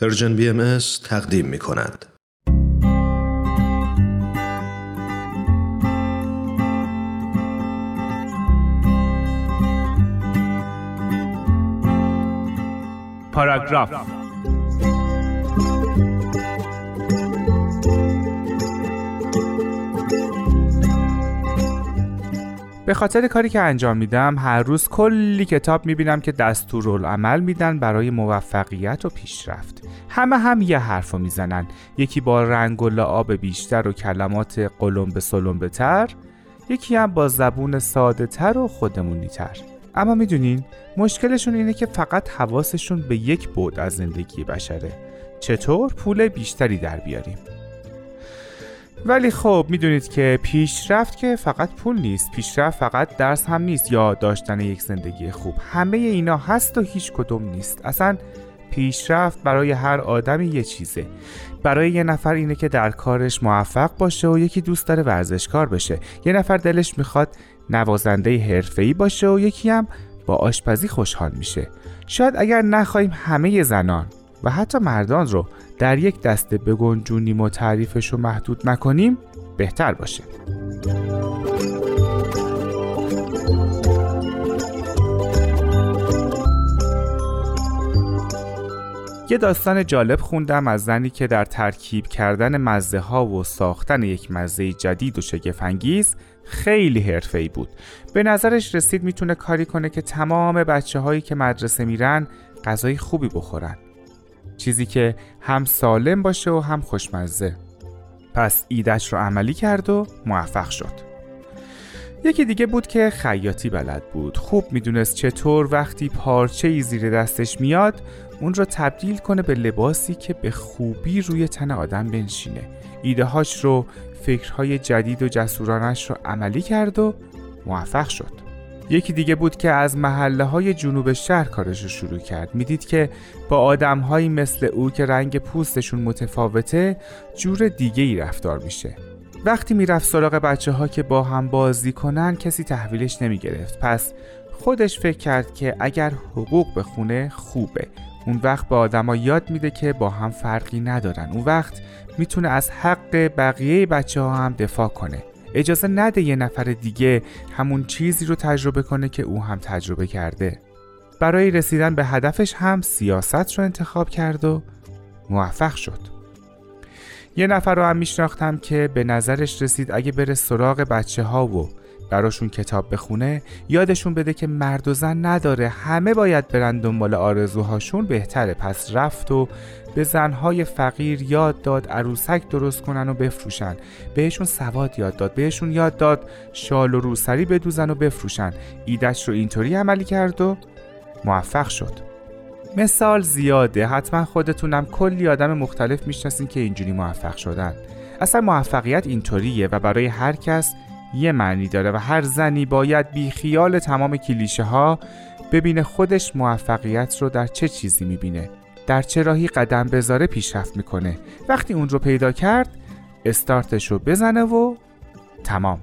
پرژن بی تقدیم می کند. پاراگراف به خاطر کاری که انجام میدم هر روز کلی کتاب می‌بینم که دستورالعمل میدن برای موفقیت و پیشرفت. همه هم یه حرفو می‌زنن. یکی با رنگ و لعاب بیشتر و کلمات قلم به سلم تر یکی هم با زبون ساده تر و خودمونی تر اما می‌دونین مشکلشون اینه که فقط حواسشون به یک بود از زندگی بشره. چطور؟ پول بیشتری در بیاریم. ولی خب می‌دونید که پیشرفت که فقط پول نیست پیشرفت فقط درس هم نیست یا داشتن یک زندگی خوب. همه اینا هست و هیچ کدوم نیست. اصلا پیشرفت برای هر آدمی یه چیزه. برای یه نفر اینه که در کارش موفق باشه و یکی دوست داره ورزشکار بشه. یه نفر دلش می‌خواد نوازنده حرفه‌ای باشه و یکی هم با آشپزی خوشحال میشه. شاید اگر نخواهیم همه زنان و حتی مردان رو در یک دسته بگنجونیم و تعریفش رو محدود نکنیم بهتر باشه یه داستان جالب خوندم از زنی که در ترکیب کردن مزه ها و ساختن یک مزه جدید و شگفنگیز خیلی حرفه‌ای بود. به نظرش رسید می‌تونه کاری کنه که تمام بچه هایی که مدرسه میرن غذای خوبی بخورن. چیزی که هم سالم باشه و هم خوشمزه. پس ایدش رو عملی کرد و موفق شد. یکی دیگه بود که خیاطی بلد بود خوب می‌دونست چطور وقتی پارچه ای زیر دستش میاد اون رو تبدیل کنه به لباسی که به خوبی روی تن آدم بنشینه ایدههاش رو فکرهای جدید و جسورانش رو عملی کرد و موفق شد یکی دیگه بود که از محله های جنوب شهر کارش رو شروع کرد. می‌دید که با آدمهایی مثل او که رنگ پوستشون متفاوته جور دیگه ای رفتار میشه. وقتی می‌رفت سراغ بچه ها که با هم بازی کنن کسی تحویلش نمی گرفت پس خودش فکر کرد که اگر حقوق بخونه خوبه. اون وقت به آدما یاد میده که با هم فرقی ندارن. اون وقت می‌تونه از حق بقیه بچه ها هم دفاع کنه. اجازه نده یه نفر دیگه همون چیزی رو تجربه کنه که او هم تجربه کرده. برای رسیدن به هدفش هم سیاست رو انتخاب کرد و موفق شد. یه نفر رو هم میشناختم که به نظرش رسید اگه بره سراغ بچه ها و براشون کتاب بخونه یادشون بده که مرد و زن نداره. همه باید برن دنبال آرزوهاشون. بهتره پس رفت و به زنهای فقیر یاد داد عروسک درست کنن و بفروشن. بهشون سواد یاد داد بهشون یاد داد شال و روسری بدوزن و بفروشن. ایدش رو اینطوری عملی کرد و موفق شد. مثال زیاده. حتما خودتونم. کلی آدم مختلف می‌شناسین که اینجوری موفق شدن. اصلا موفقیت اینطوریه و برای هر کس یه معنی داره و هر زنی باید بی خیال تمام کلیشه ها ببینه خودش موفقیت رو در چه چیزی می‌بینه در چه راهی قدم بذاره پیشرفت می‌کنه. وقتی اون رو پیدا کرد استارتش رو بزنه و تمام.